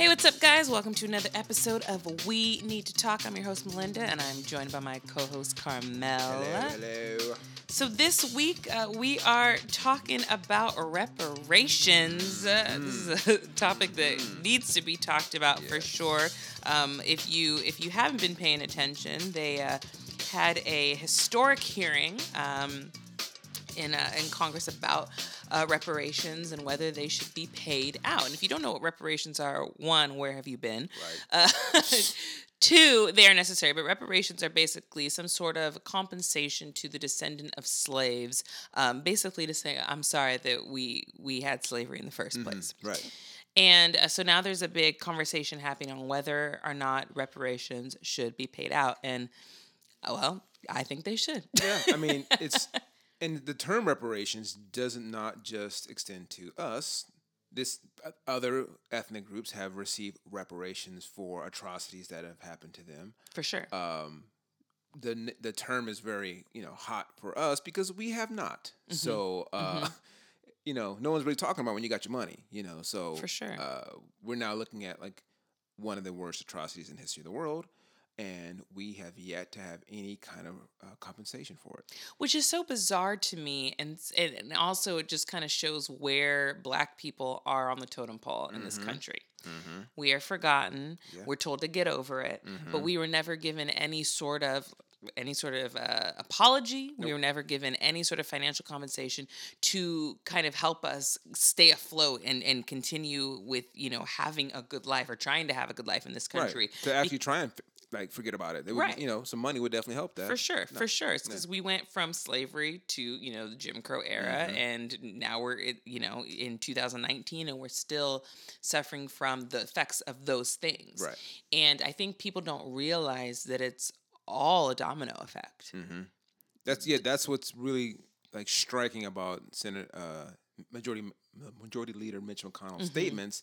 Hey, what's up, guys? Welcome to another episode of We Need to Talk. I'm your host, Malynda, and I'm joined by my co host, Karmel. Hello, hello. So, this week uh, we are talking about reparations. Uh, This is a topic that needs to be talked about for sure. Um, if you if you haven't been paying attention, they uh, had a historic hearing. Um, in uh, in Congress about uh, reparations and whether they should be paid out. And if you don't know what reparations are, one, where have you been? Uh, two, they are necessary, but reparations are basically some sort of compensation to the descendant of slaves, um, basically to say, I'm sorry that we we had slavery in the 1st place. Right. And uh, so now there's a big conversation happening on whether or not reparations should be paid out. And uh, well, I think they should. Yeah, I mean, it's and the term reparations doesn't not just extend to us. This uh, other ethnic groups have received reparations for atrocities that have happened to them. For sure. Um, the the term is very you know hot for us because we have not. Mm-hmm. So. Uh, You know, no one's really talking about when you got your money. You know, so For sure. uh, we're now looking at like one of the worst atrocities in the history of the world, and we have yet to have any kind of uh, compensation for it. which is so bizarre to me and and also it just kind of shows where black people are on the totem pole in this country. We are forgotten. Yeah. we're told to get over it but we were never given any sort of any sort of uh, apology. We were never given any sort of financial compensation to kind of help us stay afloat and and continue with you know having a good life or trying to have a good life in this country. Right. To actually try and like forget about it. Would, Right. You know, some money would definitely help that. For sure, for sure. It's because we went from slavery to you know the Jim Crow era, Mm-hmm. and now we're you know in 2019, and we're still suffering from the effects of those things. Right. And I think people don't realize that it's all a domino effect. Mm-hmm. That's yeah. That's what's really like striking about Senate uh, Majority Majority Leader Mitch McConnell's Mm-hmm. statements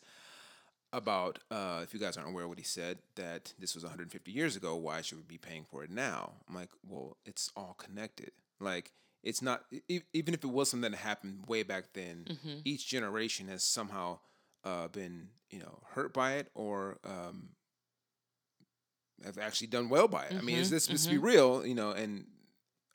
about uh, if you guys aren't aware of what he said that this was 150 years ago. Why should we be paying for it now? I'm like, well, it's all connected. Like it's not e- even if it was something that happened way back then. Mm-hmm. Each generation has somehow uh, been you know hurt by it or um, have actually done well by it. I mean, is Mhm, this let's be real, you know, and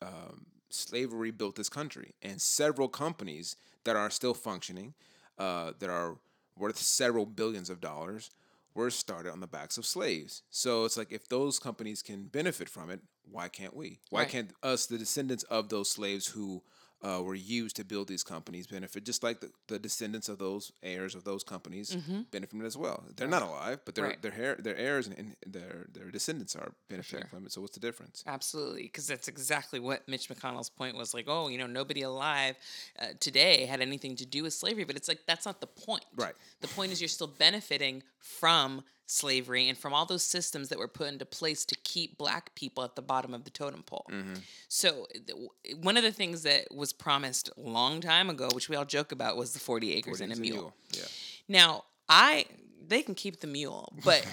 um, slavery built this country, and several companies that are still functioning, uh, that are worth several billions of dollars, were started on the backs of slaves. So it's like if those companies can benefit from it, why can't we? Why Right. can't us, the descendants of those slaves who uh, were used to build these companies, benefit just like the, the descendants of those heirs of those companies benefit from it as well? They're not alive, but their Mm-hmm. Right. their hair, their heirs and, and their their descendants are benefiting sure. from it. So what's the difference? Absolutely, because that's exactly what Mitch McConnell's point was. Like, oh, you know, nobody alive uh, today had anything to do with slavery, but it's like that's not the point. Right. The point is you're still benefiting from slavery and from all those systems that were put into place to keep black people at the bottom of the totem pole. Mm-hmm. So th- one of the things that was promised a long time ago, which we all joke about, was the 40 acres and a It's mule. Yeah. Now, I they can keep the mule, but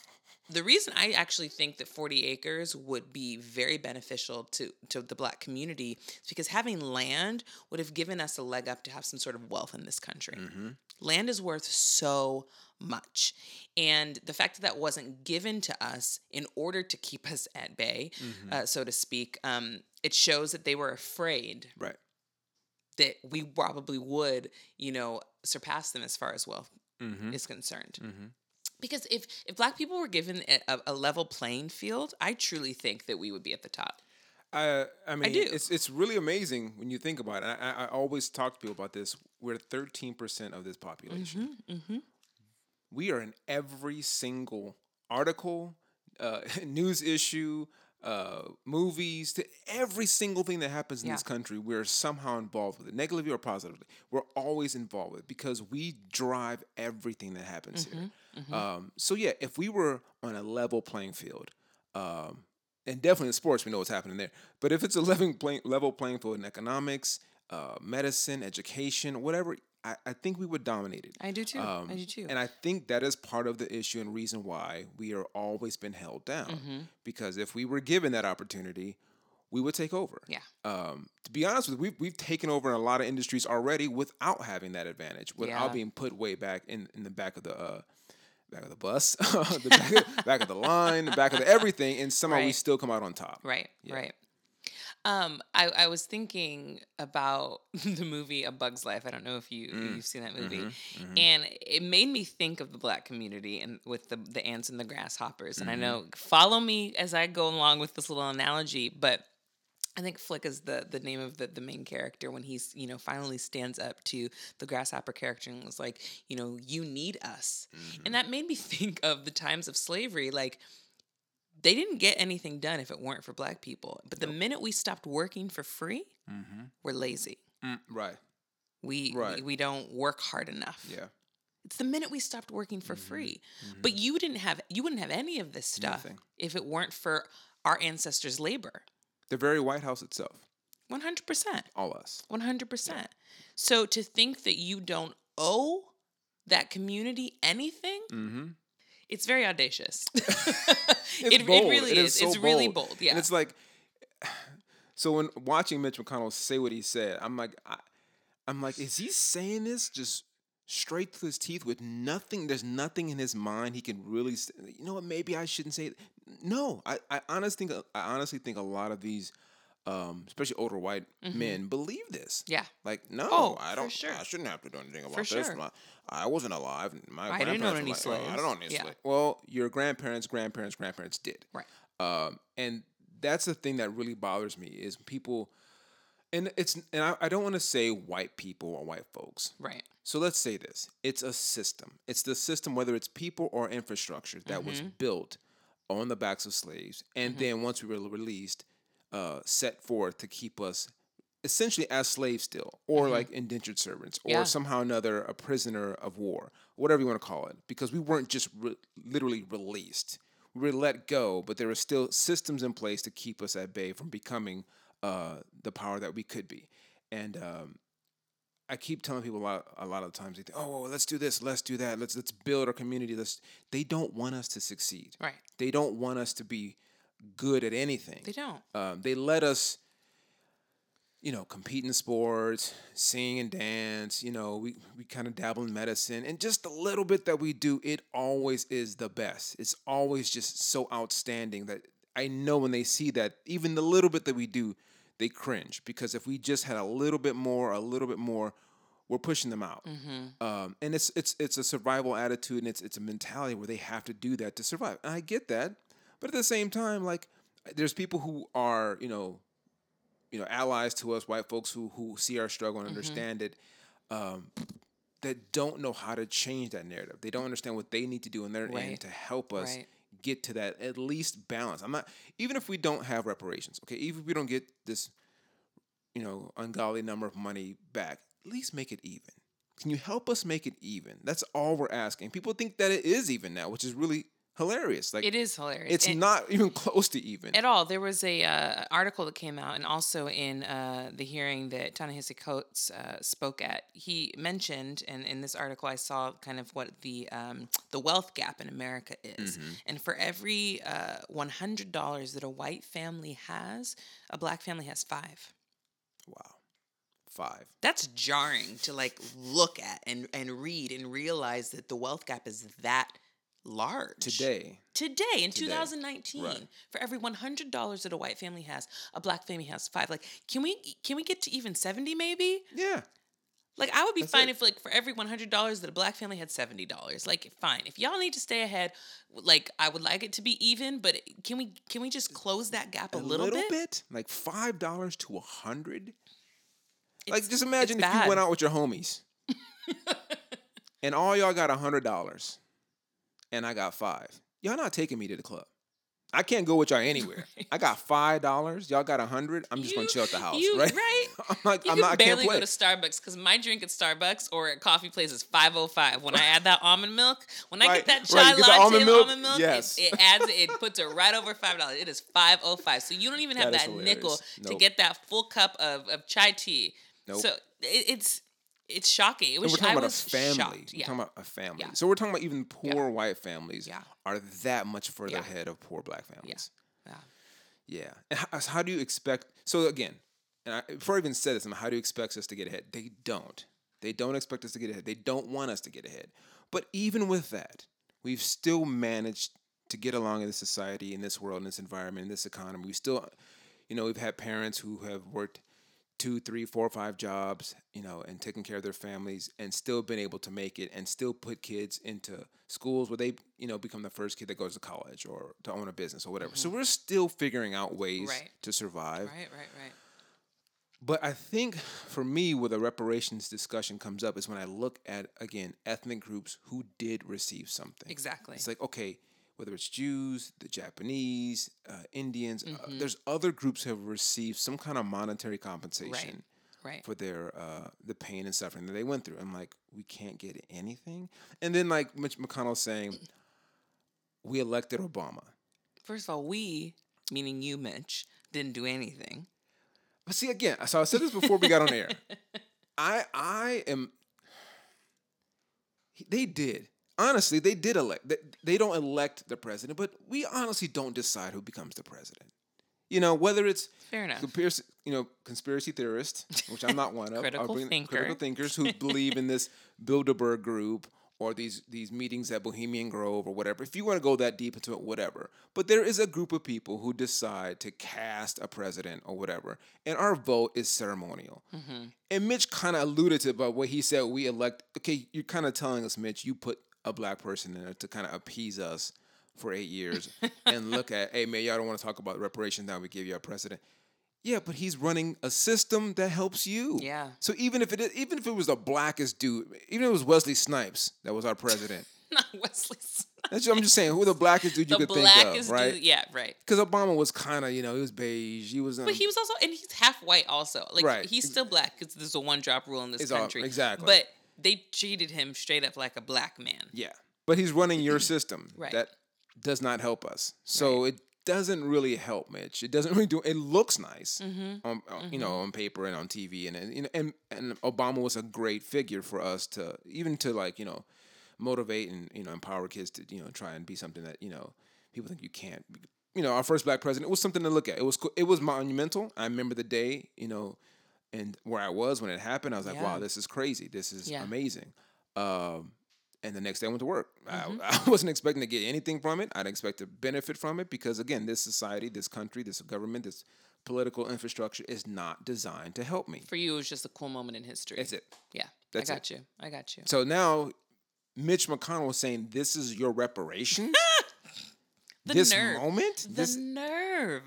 the reason I actually think that 40 acres would be very beneficial to to the black community is because having land would have given us a leg up to have some sort of wealth in this country. Land is worth so much. And the fact that that wasn't given to us in order to keep us at bay, uh, so to speak, um, it shows that they were afraid Right. that we probably would, you know, surpass them as far as wealth Mm-hmm. is concerned. Because if if black people were given a, a- level playing field, I truly think that we would be at the top. I I mean, do. it's it's really amazing when you think about it. I, I, I always talk to people about this. We're thirteen percent of this population. Mm-hmm, We are in every single article, uh, news issue, uh, movies, to every single thing that happens in Yeah. this country. We're somehow involved with it, negatively or positively. We're always involved with it because we drive everything that happens here. Um, so yeah, if we were on a level playing field. Um, and definitely in sports, we know what's happening there. But if it's a level playing level playing field in economics, uh, medicine, education, whatever, I, I think we would dominate it. I do too. Um, I do too. And I think that is part of the issue and reason why we are always been held down. Mm-hmm. Because if we were given that opportunity, we would take over. Yeah. Um, to be honest with you, we've, we've taken over in a lot of industries already without having that advantage, without Yeah. being put way back in, in the back of the uh, back of the bus, the back, of, back of the line, the back of the everything, and somehow we still come out on top. Right, Yeah. right. Um, I, I was thinking about the movie A Bug's Life. I don't know if you Mm. you've seen that movie, Mm-hmm, and it made me think of the black community and with the the ants and the grasshoppers. And I Mm-hmm. know follow me as I go along with this little analogy, but I think Flick is the the name of the, the main character when he's you know finally stands up to the grasshopper character and was like you know you need us, Mm-hmm. and that made me think of the times of slavery like they didn't get anything done if it weren't for black people. But the minute we stopped working for free, we're lazy. Mm, right. We, Right. we we don't work hard enough. Yeah. It's the minute we stopped working for free. But you didn't have you wouldn't have any of this stuff Nothing. if it weren't for our ancestors' labor. The very White House itself, One hundred percent. all us. One hundred percent. So to think that you don't owe that community anything, Mm-hmm. It's very audacious. It, bold. it really It is. is so it's really bold. bold. Yeah. And it's like, so when watching Mitch McConnell say what he said, I'm like, I, I'm like, is he saying this just straight to his teeth with nothing? There's nothing in his mind he can really. You know what? Maybe I shouldn't say it. No, I, I honestly think I honestly think a lot of these, um, especially older white men, believe this. Mm-hmm. yeah. Like, no, Oh, I don't. sure. I shouldn't have to do anything about For this. sure. My- I wasn't alive. My I didn't own any like, "Oh, I don't own any Yeah. slaves. Well, your grandparents, grandparents, grandparents did. Right. Um, and that's the thing that really bothers me is people, and it's and I, I don't want to say white people or white folks. Right. So let's say this: it's a system. It's the system, whether it's people or infrastructure, that was Mm-hmm. built on the backs of slaves, and then once we were released, uh, set forth to keep us essentially as slaves still, or like indentured servants, or Mm-hmm. Yeah. somehow another a prisoner of war, whatever you want to call it, because we weren't just re- literally released. We were let go, but there were still systems in place to keep us at bay from becoming uh, the power that we could be. And um, I keep telling people a lot, a lot of times, they think, "Oh, let's do this, let's do that, let's let's build our community." Let's. They don't want us to succeed. Right. They don't want us to be good at anything. They don't. Um, they let us, you know, compete in sports, sing and dance. You know, we we kind of dabble in medicine, and just a little bit that we do, it always is the best. It's always just so outstanding that I know when they see that, even the little bit that we do, they cringe because if we just had a little bit more, a little bit more. We're pushing them out, um, and it's it's it's a survival attitude, and it's it's a mentality where they have to do that to survive. And I get that, but at the same time, like there's people who are you know you know allies to us white folks who who see our struggle and understand it um, that don't know how to change that narrative. They don't understand what they need to do in their end Right. to help us Right. get to that at least balance. I'm not even if we don't have reparations okay even if we don't get this you know ungodly number of money back at least make it even. Can you help us make it even? That's all we're asking. People think that it is even now which is really hilarious like It is hilarious. it's And- not even close to even at all. There was a uh, article that came out, and also in uh, the hearing that Ta-Nehisi Coates uh, spoke at, he mentioned, and in this article, I saw kind of what the um, the wealth gap in America is, and for every uh, one hundred dollars that a white family has, a black family has five. wow five That's jarring to like look at and and read and realize that the wealth gap is that large today today in Today. 2019 Right. for every $100 that a white family has a black family has five like can we can we get to even 70 maybe yeah like i would be That's fine it. if like for every $100 that a black family had $70 like fine if y'all need to stay ahead like i would like it to be even but can we can we just close that gap a, little, bit, bit? like five dollars to a hundred. Like just imagine if you went out with your homies, and all y'all got a hundred dollars, and I got five. Y'all not taking me to the club. I can't go with y'all anywhere. I got five dollars. Y'all got a hundred. I'm just gonna chill at the house, you- right? right. I'm like, You I'm can not. Barely go to Starbucks because my drink at Starbucks or at coffee place is five oh five. When I add that almond milk, when I get that chai you get latte almond milk? almond milk, Yes. it, it adds it puts it right over five dollars. It is five oh five. So you don't even have That that, nickel to get that full cup of, of chai tea. Nope. So it, it's it's shocking. It And was we're talking I about a family. shocked. We're Yeah. talking about a family. Yeah. So we're talking about even poor white families Yeah. are that much further Yeah. ahead of poor black families. yeah. Yeah. And how, how do you expect? So again, and I, before I even said this, I'm, how do you expect us to get ahead? They don't. They don't expect us to get ahead. They don't want us to get ahead. But even with that, we've still managed to get along in this society, in this world, in this environment, in this economy. We still, you know, we've had parents who have worked two, three, four, five jobs, you know, and taking care of their families and still been able to make it and still put kids into schools where they, you know, become the first kid that goes to college or to own a business or whatever. So mm-hmm. we're still figuring out ways Right. to survive. Right, right, right. But I think for me, where the reparations discussion comes up is when I look at, again, ethnic groups who did receive something. Exactly. It's like, okay, whether it's Jews, the Japanese, uh, Indians, uh, Mm-hmm. there's other groups who have received some kind of monetary compensation Right. for their uh, the pain and suffering that they went through. I'm like, we can't get anything. And then like Mitch McConnell saying, we elected Obama. First of all, we, meaning you, Mitch, didn't do anything. But see again, so I said this before we got on air. I I am. They did honestly. They did elect. They, don't elect the president, but we honestly don't decide who becomes the president. You know, whether it's Fair enough. conspiracy, you know, conspiracy theorists, which I'm not one of. Critical thinker. Critical thinkers who believe in this Bilderberg group or these these meetings at Bohemian Grove or whatever. If you want to go that deep into it, whatever. But there is a group of people who decide to cast a president or whatever, and our vote is ceremonial. Mm-hmm. And Mitch kind of alluded to about what he said. We elect. Okay, you're kind of telling us, Mitch, you put a black person in there to kind of appease us for eight years and look at, hey man, y'all don't want to talk about reparations now. We give you a president. Yeah, but he's running a system that helps you. Yeah. So even if it is, even if it was the blackest dude, even if it was Wesley Snipes that was our president, Not Wesley. Snipes. that's I'm just saying who the blackest dude you The could think of, right? dude. Yeah, right. Because Obama was kind of, you know, he was beige. He was, um, But he was also, and he's half white also. Like Right. he's still black because there's a one drop rule in this It's all- country. exactly. But they treated him straight up like a black man. Yeah. But he's running your system. Right. That does not help us. So it doesn't really help, Mitch. It doesn't really do it looks nice Mm-hmm. on, on you know on paper and on TV and and and, and Obama was a great figure for us to even to like, you know, motivate and you know empower kids to, you know, try and be something that, you know, people think you can't. You know, our first black president it was something to look at. It was it was monumental. I remember the day, you know, and where I was when it happened, I was like, Yeah. wow, this is crazy. This is Yeah. amazing. Um, and the next day I went to work. Mm-hmm. I, I wasn't expecting to get anything from it. I didn't expect to benefit from it because, again, this society, this country, this government, this political infrastructure is not designed to help me. For you, it was just a cool moment in history. That's it. Yeah, That's I it. got you. I got you. So now Mitch McConnell was saying, This is your reparations? The this nerve. moment? The This nerve.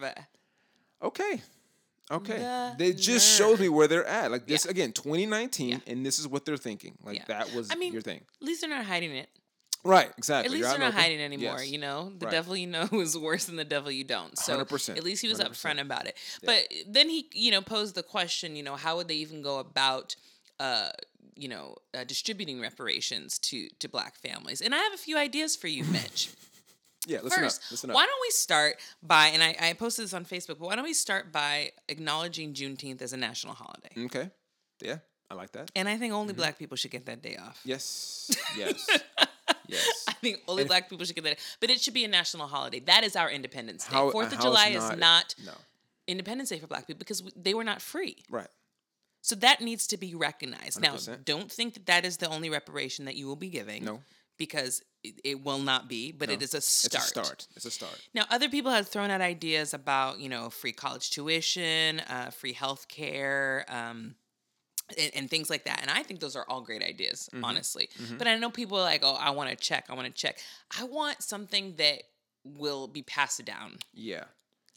Okay. Okay. The It just shows nerve. me where they're at. Like this Yeah. again, 2019, Yeah. and this is what they're thinking. Like Yeah. that was I mean, your thing. At least they're not hiding it. Right, exactly. At least You're they're not open. hiding anymore. Yes. You know, the Right. devil you know is worse than the devil you don't. So 100%, at least he was 100%. upfront about it. But then he, you know, posed the question. You know, how would they even go about, uh, you know, uh, distributing reparations to to black families? And I have a few ideas for you, Mitch. Yeah, listen First, up. Listen up. why don't we start by, and I, I posted this on Facebook, but why don't we start by acknowledging Juneteenth as a national holiday? Okay. Yeah, I like that. And I think only Mm-hmm. black people should get that day off. Yes. Yes. yes. I think only black people should get that. But it should be a national holiday. That is our Independence Day. How- Fourth of July is not- not No. Independence Day for black people because they were not free. Right. So that needs to be recognized. Now, 100%. don't think that that is the only reparation that you will be giving. No. Because it, it will not be, but it No. is a start. It's a start. It's a start. Now, other people have thrown out ideas about, you know, free college tuition, uh, free health care, um, and, and things like that. And I think those are all great ideas, Mm-hmm. honestly. But I know people are like, oh, I want to check. I want to check. I want something that will be passed down Yeah.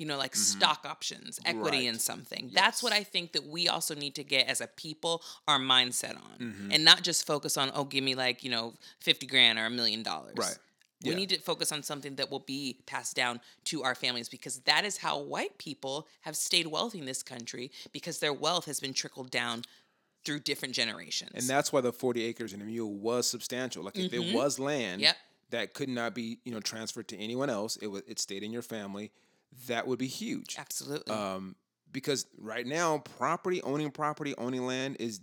You know, like stock options, equity Mm-hmm. Right. in something. That's what I think that we also need to get as a people our mindset on Mm-hmm. and not just focus on, oh, give me like, you know, 50 grand or a million dollars. Right. We Yeah. need to focus on something that will be passed down to our families because that is how white people have stayed wealthy in this country because their wealth has been trickled down through different generations. And that's why the 40 acres and a mule was substantial. Like if there was land Mm-hmm. Yep. that could not be, you know, transferred to anyone else, it was it stayed in your family, that would be huge. Absolutely. Um, because right now, property owning property owning land is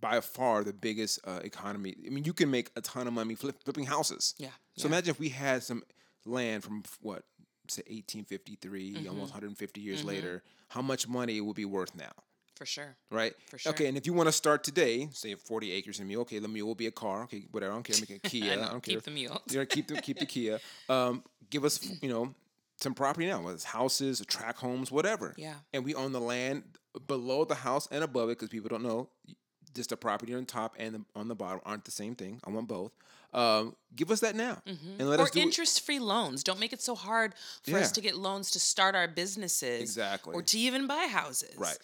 by far the biggest uh, economy. I mean, you can make a ton of money flip, flipping houses. yeah. So yeah. imagine if we had some land from what, say 1853, Mm-hmm. almost 150 years later, how much money it would be worth now. For sure. right? For sure. Okay, and if you want to start today, say 40 acres in mule, okay, the mule will be a car, okay, whatever, I don't care, make a Kia, I I, don't keep care. the mule. You know, keep the keep the Kia. Um, give us, you know, some property now, whether it's houses, track homes, whatever. Yeah. And we own the land below the house and above it because people don't know. Just the property on top and the, on the bottom aren't the same thing. I want both. Um, give us that now, and let or us do interest free loans. Don't make it so hard for Yeah. us to get loans to start our businesses. Exactly. Or to even buy houses. Right.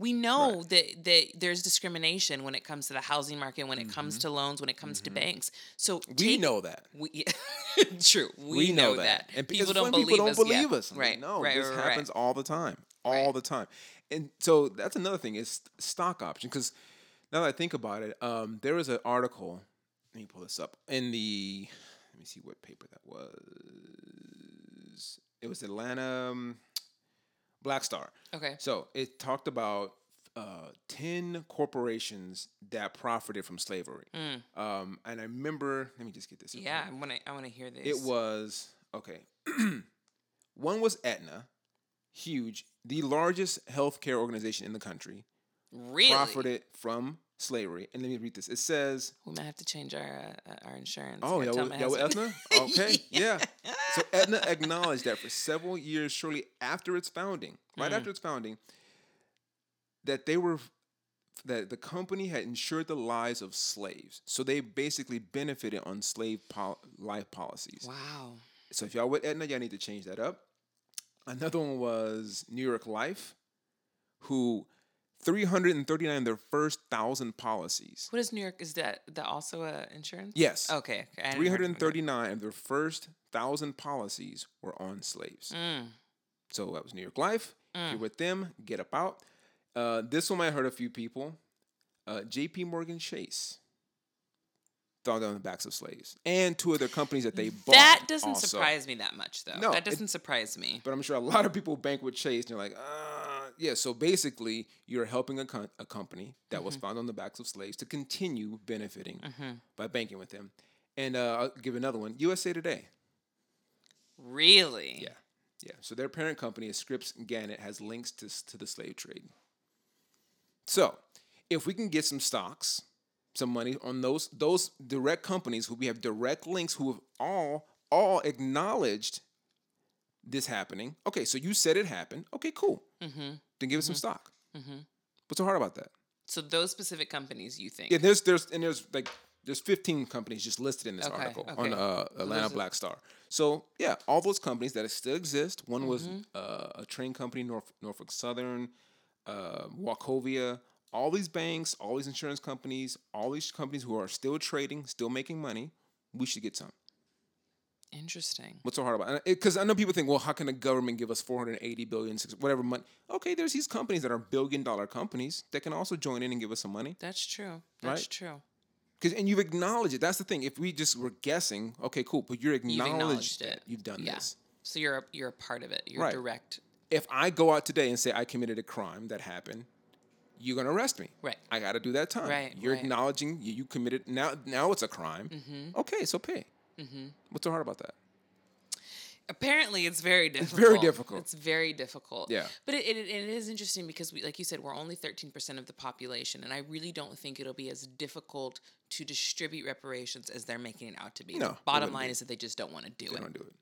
We know that, that there's discrimination when it comes to the housing market, when it comes Mm-hmm. to loans, when it comes to banks. So We take- know that. We, true. We, know, that. And people don't believe people don't us. believe yeah. us. I'm like, Right. no, right. this right, right, happens all the time, all Right. the time. And so that's another thing is stock option. Because now that I think about it, um, there was an article. Let me pull this up in the. Let me see what paper that was. It was Atlanta um, Black Star. Okay. So it talked about uh, 10 corporations that profited from slavery. Um, and I remember, let me just get this. Mm. Yeah. I want to. I want to hear this. It was okay. One was Aetna, huge, the largest healthcare organization in the country, really. profited from slavery. And let me read this. It says, We might have to change our uh, our insurance. "Oh, yeah, with, yeah. Aetna. Okay, yeah. So Aetna acknowledged that for several years, shortly after its founding, right after mm. its founding, that they were that the company had insured the lives of slaves. So they basically benefited on slave pol- life policies. Wow. So if y'all with Aetna, y'all need to change that up. Another one was New York Life, who 339 of their first thousand policies. What is New York? Is that that also a insurance? Yes. Okay. okay. I hadn't heard of it. 339 of their first thousand policies were on slaves. Mm. So that was New York Life. If you're with them, get up out. Uh, this one might hurt a few people. Uh, J.P. Morgan Chase thought on the backs of slaves, and two other companies that they bought. That doesn't also. surprise me that much, though. No, that doesn't surprise me. But I'm sure a lot of people bank with Chase, and you're like, uh, yeah. So basically, you're helping a, co- a company that was found on the backs of slaves to continue benefiting by banking with them. And uh, I'll give another one: USA Today. Really? Yeah, yeah. So their parent company is Scripps Gannett has links to to the slave trade. So if we can get some stocks, some money on those those direct companies who we have direct links who have all all acknowledged this happening. Okay, so you said it happened. Okay, cool. Mm-hmm. Then give us some stock. What's so hard about that? So those specific companies, you think? Yeah, there's there's and there's like there's 15 companies just listed in this Okay, article okay. on uh, Atlanta Black Star. So yeah, all those companies that still exist. One was Mm-hmm. uh, a train company, North, Norfolk Southern, uh, Wachovia. All these banks, all these insurance companies, all these companies who are still trading, still making money. We should get some. Interesting. What's so hard about it? Because I know people think, well, how can the government give us 480 billion, whatever money? Okay, there's these companies that are billion dollar companies that can also join in and give us some money. That's true. That's Right? true. Cause, and you've acknowledged it. That's the thing. If we just were guessing, okay, cool, but you're You've acknowledged, acknowledged that it. You've done yeah. this. So you're a, you're a part of it. You're Right. direct. If I go out today and say I committed a crime that happened, you're gonna arrest me. Right. I got to do that time. Right, You're right. acknowledging you, you committed. Now, now it's a crime. Mm-hmm. Okay, so pay. Mm-hmm. What's so hard about that? Apparently, it's very difficult. It's very difficult. It's very difficult. Yeah. But it, it, it is interesting because, we, like you said, we're only 13% of the population. And I really don't think it'll be as difficult to distribute reparations as they're making it out to be. No, The bottom line is that they just don't want to do They it. don't do it.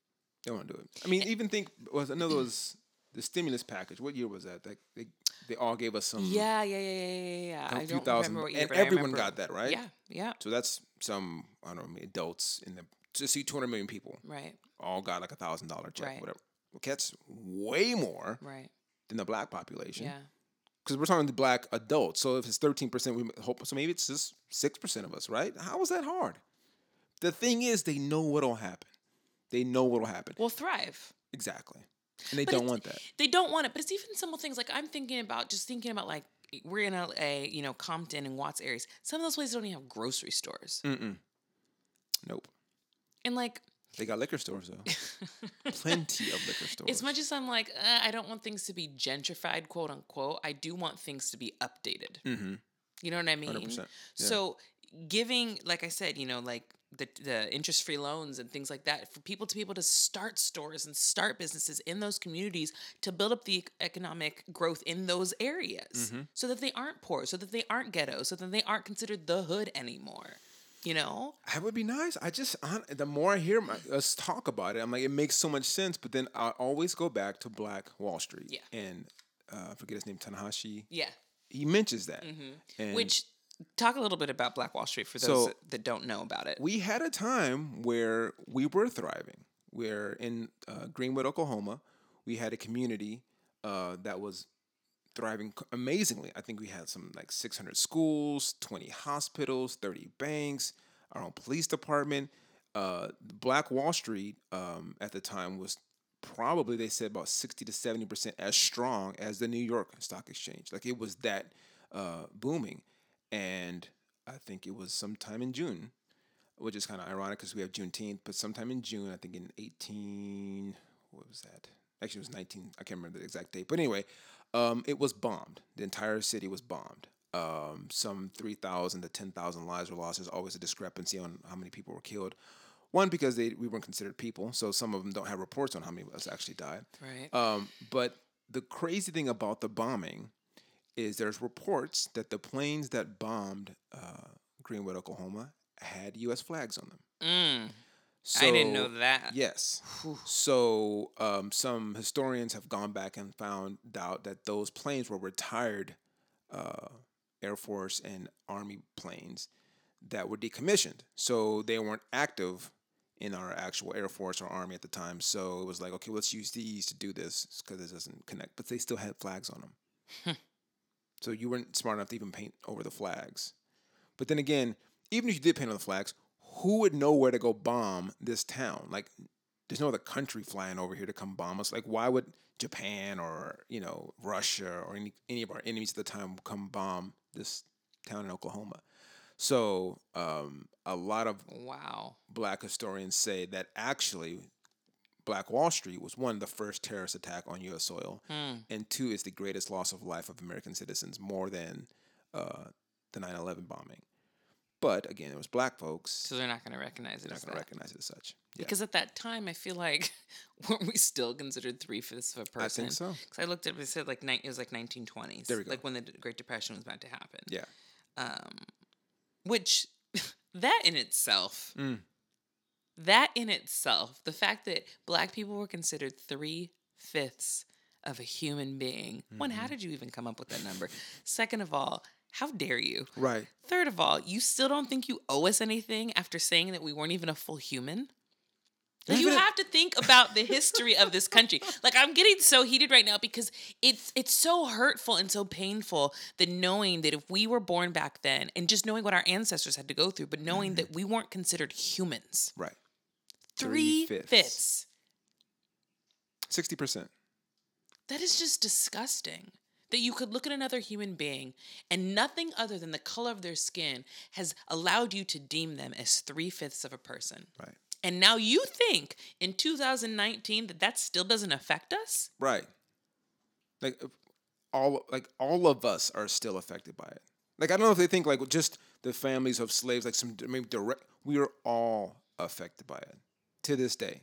They don't want to do it. I mean, even think was another mm-hmm. was the stimulus package. What year was that? Like they they all gave us some. Yeah, yeah, yeah, yeah, yeah, yeah. I few don't thousand, remember what year, and everyone got that, right? Yeah, yeah, So that's some I don't know adults in the to see 200 million people right, all got like a thousand dollar check, Right. whatever. That's way more right. than the black population. Yeah, because we're talking the black adults. So if it's thirteen percent, we hope so. Maybe it's just six percent of us, right? How is that hard? The thing is, they know what'll happen. They know what'll happen we'll thrive. exactly, and they But don't want that. They don't want it, but it's even simple things like I'm thinking about just thinking about like we're in LA, you know, Compton and Watts areas. Some of those places don't even have grocery stores, Mm-mm. Nope. And like They got liquor stores though. Plenty of liquor stores. as much as I'm like, uh, I don't want things to be gentrified, quote unquote. I do want things to be updated. mm-hmm. You know what I mean? 100%, yeah. So giving, like I said, you know, like the the interest free loans and things like that for people to be able to start stores and start businesses in those communities to build up the economic growth in those areas so that they aren't poor, so that they aren't ghetto, so that they aren't considered the hood anymore. You know? That would be nice. I just the more I hear my, us talk about it, I'm like, it makes so much sense. But then I always go back to Black Wall Street. Yeah. And uh, forget his name, Ta-Nehisi. Yeah. He mentions that. And Which talk a little bit about Black Wall Street for those So- that, that don't know about it. we had a time where we were thriving. Where in uh, Greenwood, Oklahoma, we had a community uh, that was thriving amazingly. I think we had some like 600 schools, 20 hospitals, 30 banks, our own police department. Uh, Black Wall Street um, at the time was probably they said about 60 to 70 percent as strong as the New York Stock Exchange. Like it was that uh, booming, and I think it was sometime in June, which is kind of ironic because we have Juneteenth, but sometime in June, I think in 18, what was that? Actually, it was 19. I can't remember the exact date, but anyway, um, it was bombed. The entire city was bombed. Um, some 3,000 to 10,000 lives were lost. There's always a discrepancy on how many people were killed. One, because they we weren't considered people, so some of them don't have reports on how many of us actually died. Right. Um, but the crazy thing about the bombing is there's reports that the planes that bombed uh, Greenwood, Oklahoma, had U.S. flags on them. Mm, So, I didn't know that. Yes. So um, some historians have gone back and found out that those planes were retired uh, Air Force and Army planes that were decommissioned. So they weren't active in our actual Air Force or Army at the time. So it was like, okay, let's use these to do this because it doesn't connect. But they still had flags on them. so you weren't smart enough to even paint over the flags. But then again, even if you did paint on the flags, who would know where to go bomb this town? Like, there's no other country flying over here to come bomb us. Like, why would Japan or you know Russia or any any of our enemies at the time come bomb this town in Oklahoma? So um, a lot of Wow. black historians say that actually Black Wall Street was one the first terrorist attack on U.S. soil, Hmm. and two is the greatest loss of life of American citizens, more than uh, the 9/11 bombing. But again, it was black folks. So they're not going to recognize it They're not as going to recognize it as such. Yeah. Because at that time, I feel like weren't we still considered three fifths of a person? I think so. Because I looked at it, it said like it was like 1920s. There we go. Like when the Great Depression was about to happen. Yeah. Um, which that in itself, Mm. that in itself, the fact that black people were considered three fifths of a human being. One, Mm-hmm. how did you even come up with that number? Second of all, how dare you? Right. Third of all, you still don't think you owe us anything after saying that we weren't even a full human? Like, you have to think about the history of this country. Like I'm getting so heated right now because it's it's so hurtful and so painful that knowing that if we were born back then and just knowing what our ancestors had to go through, but knowing that mm-hmm. we weren't considered humans. Right. Three Three-fifths. fifths. Sixty percent. That is just disgusting. That you could look at another human being and nothing other than the color of their skin has allowed you to deem them as three fifths of a person. Right. And now you think in 2019 that that still doesn't affect us? Right. Like all like all of us are still affected by it. Like I don't know if they think like just the families of slaves, like some maybe direct. We are all affected by it to this day,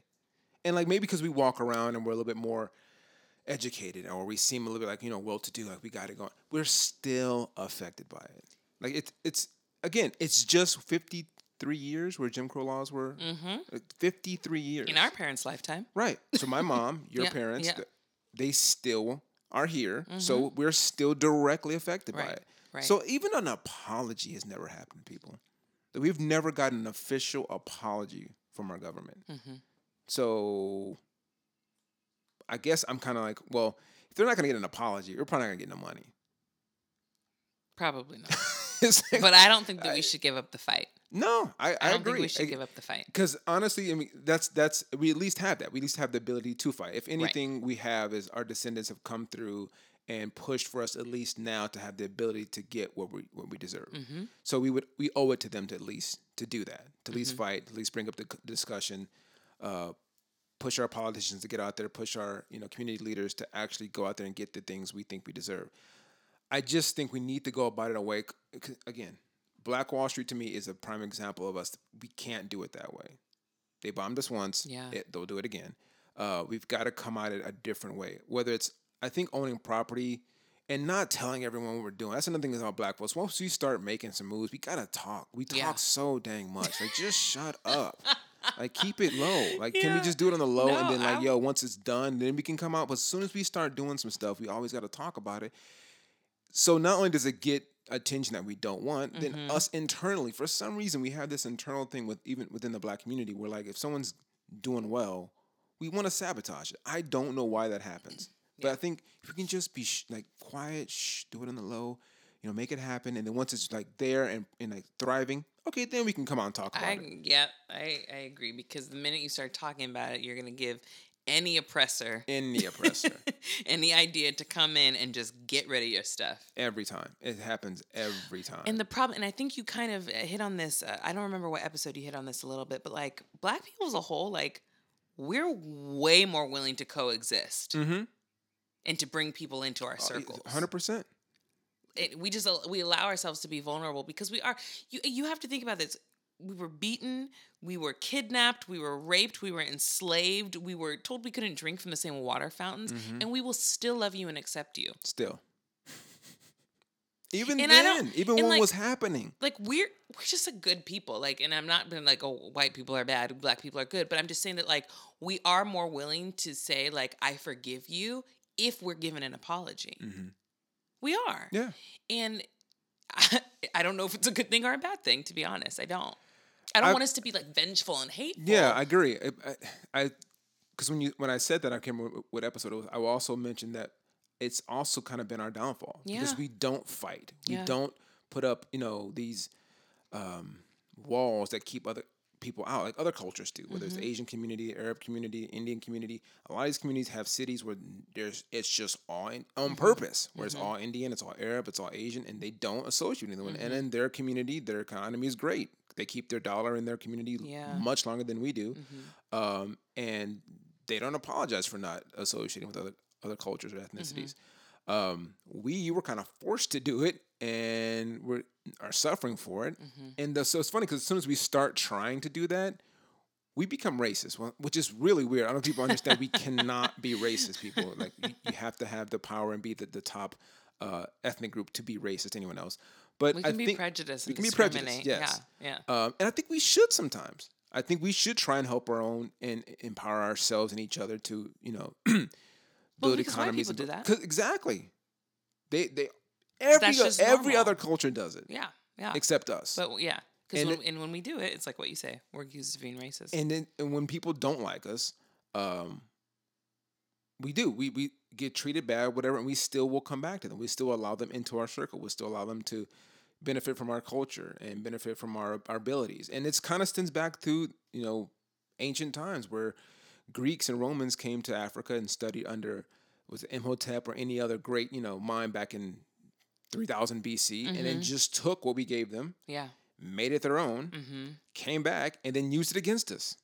and like maybe because we walk around and we're a little bit more educated, or we seem a little bit like you know well to do, like we got it going. We're still affected by it. Like it's it's again, it's just fifty three years where Jim Crow laws were. Mm-hmm. Fifty three years In our parents' lifetime. Right. So my mom, your Yeah, parents, yeah. they still are here. So we're still directly affected by it. right. So even an apology has never happened to people. That We've never gotten an official apology from our government. Mm-hmm. So I guess I'm kind of like, well, if they're not going to get an apology, we're probably not going to get no money. Probably not. Like- but I don't think that we should give up the fight. no, I, I, I don't agree. think we should I- give up the fight. Because honestly, I mean, that's that's we at least have that. We at least have the ability to fight. If anything, we have is our descendants have come through and pushed for us at least now to have the ability to get what we what we deserve. Mm-hmm. So we would we owe it to them to at least to do that, to at least fight, at least bring up the discussion, uh, push our politicians to get out there, push our you know community leaders to actually go out there and get the things we think we deserve. I just think we need to go about it away. Again, Black Wall Street to me is a prime example of us. We can't do it that way. They bombed us once. Yeah. It, they'll do it again. Uh, we've got to come at it a different way. Whether it's, I think, owning property and not telling everyone what we're doing. That's another thing about Black folks. Once we start making some moves, we gotta talk. We talk Yeah. so dang much. Like, just shut up. Like, keep it low. Like, can we just do it on the low and then, like, I- yo, once it's done, then we can come out. But as soon as we start doing some stuff, we always got to talk about it. So not only does it get attention that we don't want, then Mm-hmm. us internally, for some reason, we have this internal thing with even within the black community where like if someone's doing well, we want to sabotage it. I don't know why that happens, but I think if we can just be sh- like quiet, shh, do it on the low, you know, make it happen, and then once it's like there and, and like thriving, okay, then we can come on and talk about I it. yeah, I, I agree because the minute you start talking about it, you're gonna give any oppressor Any oppressor, any idea to come in and just get rid of your stuff. every time it happens every time. And the problem, and I think you kind of uh, hit on this. Uh, I don't remember what episode you hit on this a little bit, but like black people as a whole, like we're way more willing to coexist mm-hmm. and to bring people into our circles. Hundred percent. It, we just we allow ourselves to be vulnerable because we are you you have to think about this we were beaten we were kidnapped we were raped we were enslaved we were told we couldn't drink from the same water fountains Mm-hmm. and we will still love you and accept you Still. Even And then, even when like- it was happening. like we're we're just a good people like and i'm not being like oh white people are bad black people are good but i'm just saying that like we are more willing to say like i forgive you if we're given an apology we are Yeah. And I, I don't know if it's a good thing or a bad thing, to be honest. I don't. I don't I- want us to be like vengeful and hateful. Yeah, I agree. I, I, because when you when I said that, I can't remember what episode it was. I also mention that it's also kind of been our downfall because we don't fight. We Yeah. don't put up, you know, these um, walls that keep other people out, like other cultures do. Whether Mm-hmm. it's the Asian community, Arab community, Indian community, a lot of these communities have cities where there's it's just all in, on Mm-hmm. purpose, where it's all Indian, it's all Arab, it's all Asian, and they don't associate with anyone. Mm-hmm. And in their community, their economy is great. They keep their dollar in their community Yeah. Mm-hmm. much longer than we do, um, and they don't apologize for not associating with other other cultures or ethnicities. Mm-hmm. Um, we you were kind of forced to do it, and we're are suffering for it. Mm-hmm. And the, so it's funny because as soon as we start trying to do that, we become racist, which is really weird. I don't know if people understand we cannot be racist. People like you, you have to have the power and be the, the top uh, ethnic group to be racist. Anyone else, but We I can be think prejudiced we can be prejudiced. Yes, Yeah. Yeah. um, and I think we should sometimes. I think we should try and help our own and empower ourselves and each other to, you know, build white economies. people and do that. exactly. They they every every normal. other culture does it Yeah. Yeah. except us. but yeah. Because And when, it- and when we do it, it's like what you say. We're accused of being racist. and then and when people don't like us, um, we do. We we get treated bad, whatever, and we still will come back to them. We still allow them into our circle. We still allow them to benefit from our culture and benefit from our, our abilities. And it's kind of stems back to, you know, ancient times where Greeks and Romans came to Africa and studied under was it Imhotep or any other great, you know, mind back in 3000 BC and then just took what we gave them, yeah. made it their own, Mm-hmm. came back and then used it against us.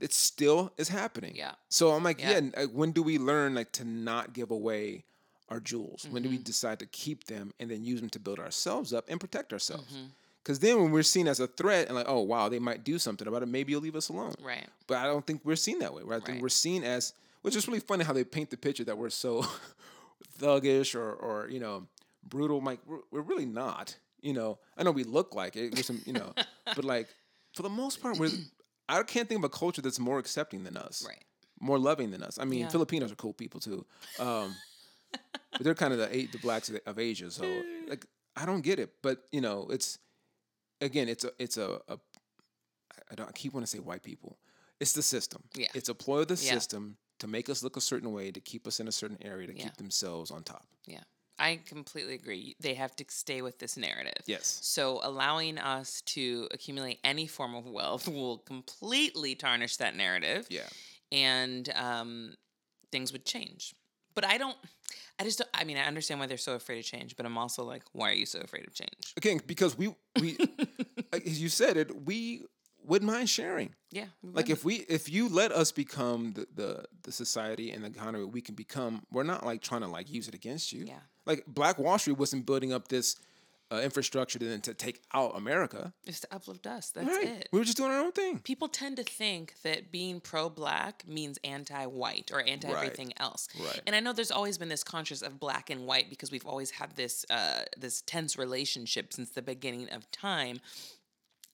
It still is happening. Yeah. So I'm like, Yeah. yeah. when do we learn like to not give away our jewels? When do Mm-hmm. we decide to keep them and then use them to build ourselves up and protect ourselves? Mm-hmm. Because then when we're seen as a threat and like, oh wow, they might do something about it, maybe you'll leave us alone. Right. But I don't think we're seen that way. Right? I think Right. we're seen as, which is really funny how they paint the picture that we're so thuggish or or you know brutal. I'm Like we're, we're really not. You know, I know we look like it. We're some, you know, but like for the most part, we're. I can't think of a culture that's more accepting than us Right. more loving than us. I mean, Yeah. Filipinos are cool people too, um, but they're kind of the A- the blacks of, of Asia. So like, I don't get it. But you know, it's again, it's a it's a, a I don't I keep wanting to say white people. It's the system. Yeah. It's a ploy of the Yeah. system to make us look a certain way, to keep us in a certain area, to Yeah. keep themselves on top. Yeah. I completely agree. They have to stay with this narrative. Yes. So allowing us to accumulate any form of wealth will completely tarnish that narrative. Yeah. And um, things would change. But I don't. I just. Don't, I mean, I understand why they're so afraid of change, but I'm also like, why are you so afraid of change? Again, because we we as you said it, we wouldn't mind sharing. Yeah. like if we if you let us become the, the the society and the economy we can become we're not like trying to like use it against you Yeah. Like black wall street wasn't building up this uh, infrastructure to, to take out America. It's to uplift us. That's Right. it. We were just doing our own thing. People tend to think that being pro-black means anti-white or anti everything else. Right. And I know there's always been this conscious of black and white because we've always had this uh, this tense relationship since the beginning of time.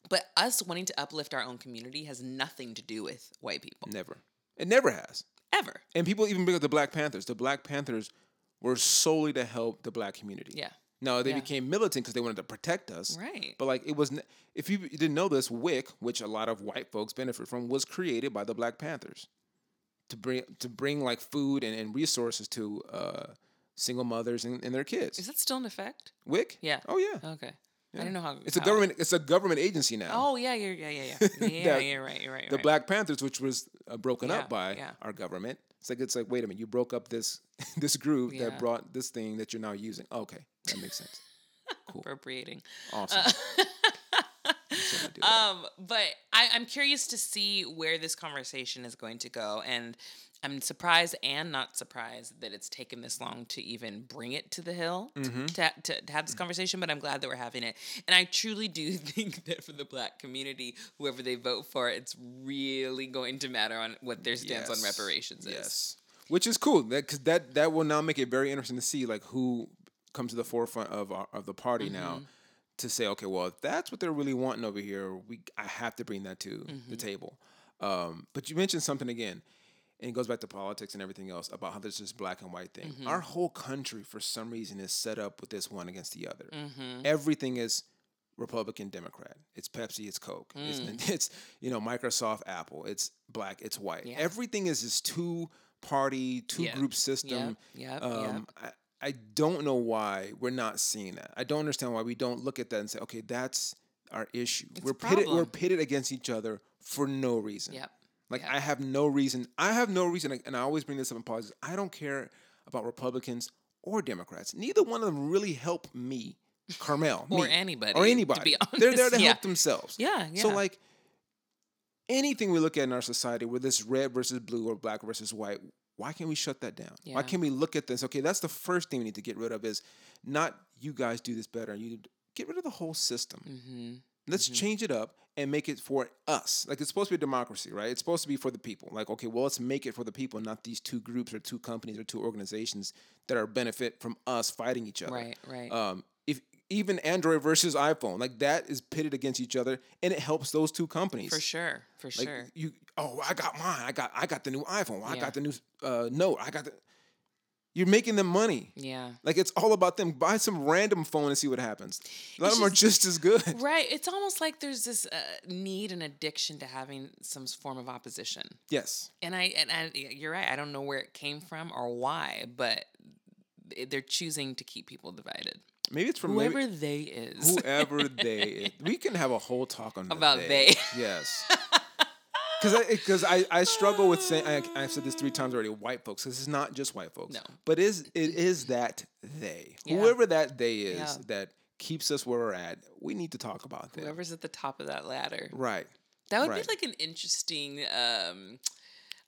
But us wanting to uplift our own community has nothing to do with white people Never. It never has. ever. And people even bring up the Black Panthers. The Black Panthers were solely to help the black community. Yeah. No, they Yeah. became militant because they wanted to protect us. Right. But like it was, if you didn't know this, WIC, which a lot of white folks benefit from, was created by the Black Panthers to bring to bring like food and, and resources to uh, single mothers and, and their kids. Is that still in effect? WIC? Yeah. Oh yeah. Okay. I didn't know how. It's a government. It's a government agency now. Oh yeah, you're, yeah, yeah, yeah. Yeah, That- you're right. You're right. You're the right. Black Panthers, which was uh, broken Yeah, up by yeah. our government. It's like it's like wait a minute, you broke up this this group Yeah. that brought this thing that you're now using. Okay, that makes sense. Cool. Appropriating. Awesome. So we do that. Um, but I, I'm curious to see where this conversation is going to go, and I'm surprised and not surprised that it's taken this long to even bring it to the hill Mm-hmm. to, to, to have this conversation. But I'm glad that we're having it, and I truly do think that for the Black community, whoever they vote for, it's really going to matter on what their stance on reparations is. Yes, which is cool because that that will now make it very interesting to see like who comes to the forefront of our, of the party Mm-hmm. now to say okay, well if that's what they're really wanting over here, we I have to bring that to Mm-hmm. the table. Um, but you mentioned something again. And it goes back to politics and everything else about how there's this black and white thing. Mm-hmm. Our whole country, for some reason, is set up with this one against the other. Mm-hmm. Everything is Republican, Democrat. It's Pepsi, it's Coke. It's, it's you know Microsoft, Apple. It's black, it's white. Mm. Yeah. Everything is this two party, two Yep, group system. yep, um, I, I don't know why we're not seeing that. I don't understand why we don't look at that and say, okay, that's our issue. we're a pitted. We're pitted against each other for no reason. Yep. Like I have no reason. I have no reason, and I always bring this up in politics. I don't care about Republicans or Democrats. Neither one of them really help me, Karmel, Or me, anybody, or to anybody. They're there to Yeah. help themselves. Yeah, So like anything we look at in our society, where this red versus blue or black versus white, why can't we shut that down? Why can't we look at this? Okay, that's the first thing we need to get rid of is not you guys do this better. You get rid of the whole system. Mm-hmm. Let's change it up and make it for us. Like it's supposed to be a democracy, right? It's supposed to be for the people. Like, okay, well, let's make it for the people, not these two groups or two companies or two organizations that are benefit from us fighting each other. Right, right. Um, if even Android versus iPhone, like that is pitted against each other, and it helps those two companies. for sure. For Like sure. you, oh, I got mine. I got, I got the new iPhone. I Yeah. got the new uh, Note. I got the. You're making them money. Yeah. Like it's all about them. Buy some random phone and see what happens. A lot It's of them are just- just as good. Right. It's almost like there's this uh, need and addiction to having some form of opposition. Yes. And I and I, you're right. I don't know where it came from or why, but they're choosing to keep people divided. Maybe it's from Whoever maybe, they is. whoever they. Is. We can have a whole talk on About they. Yes. Because I, because I, I struggle with saying I, I've said this three times already. White folks. This is not just white folks. No. But is it is that they Yeah. whoever that they is Yeah. that keeps us where we're at. We need to talk about them. Whoever's at the top of that ladder. Right. That would Right. be like an interesting. Um,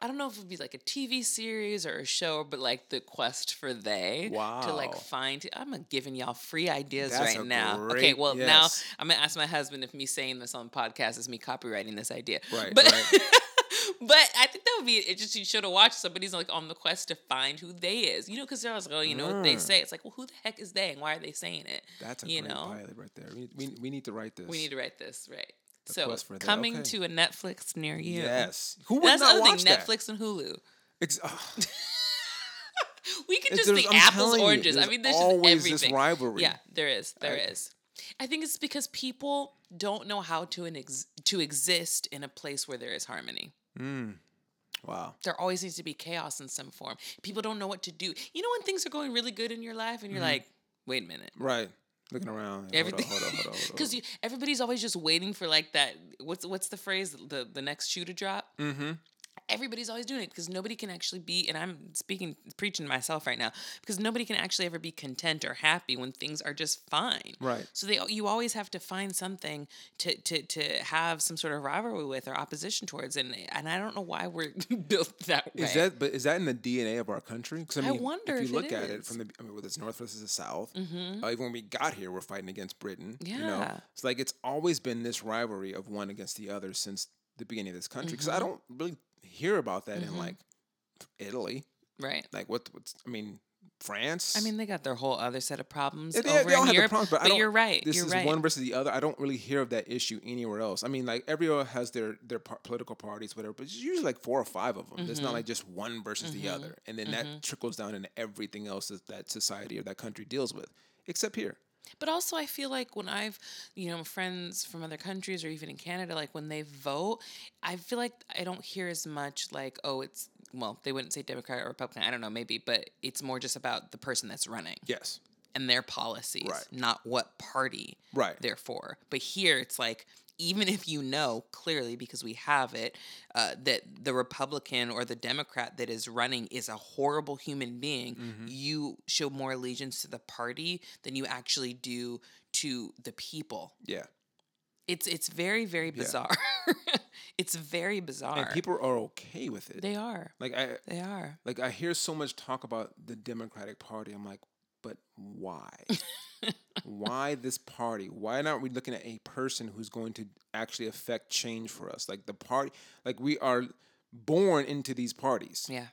I don't know if it would be like a TV series or a show, but like the quest for they to like find. I'm giving y'all free ideas That's right now. okay, great- well now. I'm gonna ask my husband if me saying this on podcast is me copywriting this idea. Right, but right. but I think that would be an interesting show to watch. Somebody's like on the quest to find who they is, you know, because they're always like, oh, you know what they Mm. say. It's like, well, who the heck is they, and why are they saying it? That's a you great know. pilot right there. We, we, we need to write this. We need to write this right. So quest for They, coming okay. to a Netflix near you. Yes. Who would That's not other watch thing. that? Netflix and Hulu. Ex- We could just be I'm apples, you, oranges. I mean, there's just always everything. this rivalry. Yeah, there is. There I- is. I think it's because people don't know how to an ex- to exist in a place where there is harmony. mm. Wow. There always needs to be chaos in some form. People don't know what to do. You know when things are going really good in your life and you're Mm-hmm. like, wait a minute. Right. Looking around. Everything, on, hold on, hold on, hold on. because everybody's always just waiting for like that. What's what's the phrase? The the next shoe to drop. Mm-hmm. Everybody's always doing it because nobody can actually be and i'm speaking preaching to myself right now because nobody can actually ever be content or happy when things are just fine Right. so they you always have to find something to to to have some sort of rivalry with or opposition towards and and i don't know why we're built that way Is that but is that in the DNA of our country? Because I I mean, wonder if if you it look at it from the I mean, whether it's North versus the South, uh, even when we got here, we're fighting against Britain. yeah. You know, it's like it's always been this rivalry of one against the other since the beginning of this country. Because I Mm-hmm. don't really hear about that in mm-hmm. like Italy. right Like what? What's I mean, France. I mean, they got their whole other set of problems Yeah, they, over they in have Europe. problems, but, but you're right. This you're is right. one versus the other. I don't really hear of that issue anywhere else. I mean, like everyone has their their par- political parties, whatever, but it's usually like four or five of them. It's Mm-hmm. not like just one versus the mm-hmm. other, and then that mm-hmm. trickles down into everything else that, that society or that country deals with, except here. But also, I feel like when I've, you know, friends from other countries or even in Canada, like when they vote, I feel like I don't hear as much like, oh, it's, well, they wouldn't say Democrat or Republican. I don't know, maybe, but it's more just about the person that's running Yes, and their policies, Right. not what party Right. they're for. But here, it's like, even if you know clearly because we have it uh, that the Republican or the Democrat that is running is a horrible human being, Mm-hmm. you show more allegiance to the party than you actually do to the people. yeah, It's it's very very bizarre. it's very bizarre. and people are okay with it. they are like I they are. like I hear so much talk about the Democratic Party. I'm like, but why? why this party? Why not we looking at a person who's going to actually affect change for us? Like the party, like we are born into these parties. Yeah.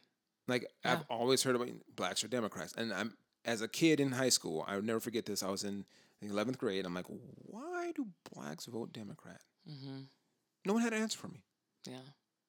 Like I've always heard about blacks or Democrats, and I'm as a kid in high school. I'll never forget this. I was in eleventh grade. I'm like, why do blacks vote Democrat? Mm-hmm. No one had an answer for me. Yeah.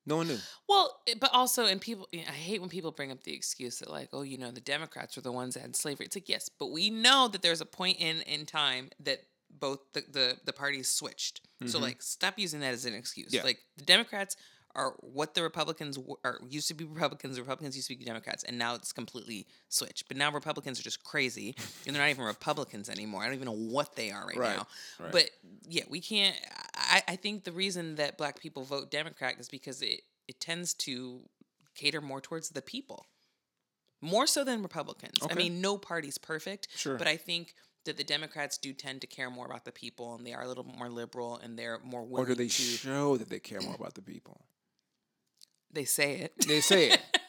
No one knew. Well, but also, and people, I hate when people bring up the excuse that, like, oh, you know, the Democrats were the ones that had slavery. It's like, yes, but we know that there's a point in in time that both the the, the parties switched. So, like, stop using that as an excuse. Mm-hmm. Yeah. Like, the Democrats are what the Republicans were, are used to be Republicans. Republicans used to be Democrats, and now it's completely switched. But now Republicans are just crazy, and they're not even Republicans anymore. I don't even know what they are right, Right, now. right. But yeah, we can't. I, I think the reason that black people vote Democrat is because it, it tends to cater more towards the people, more so than Republicans. I mean, no party's perfect, Sure. but I think that the Democrats do tend to care more about the people, and they are a little more liberal, and they're more Or willing do they to. show that they care more about the people? they say it. They say it.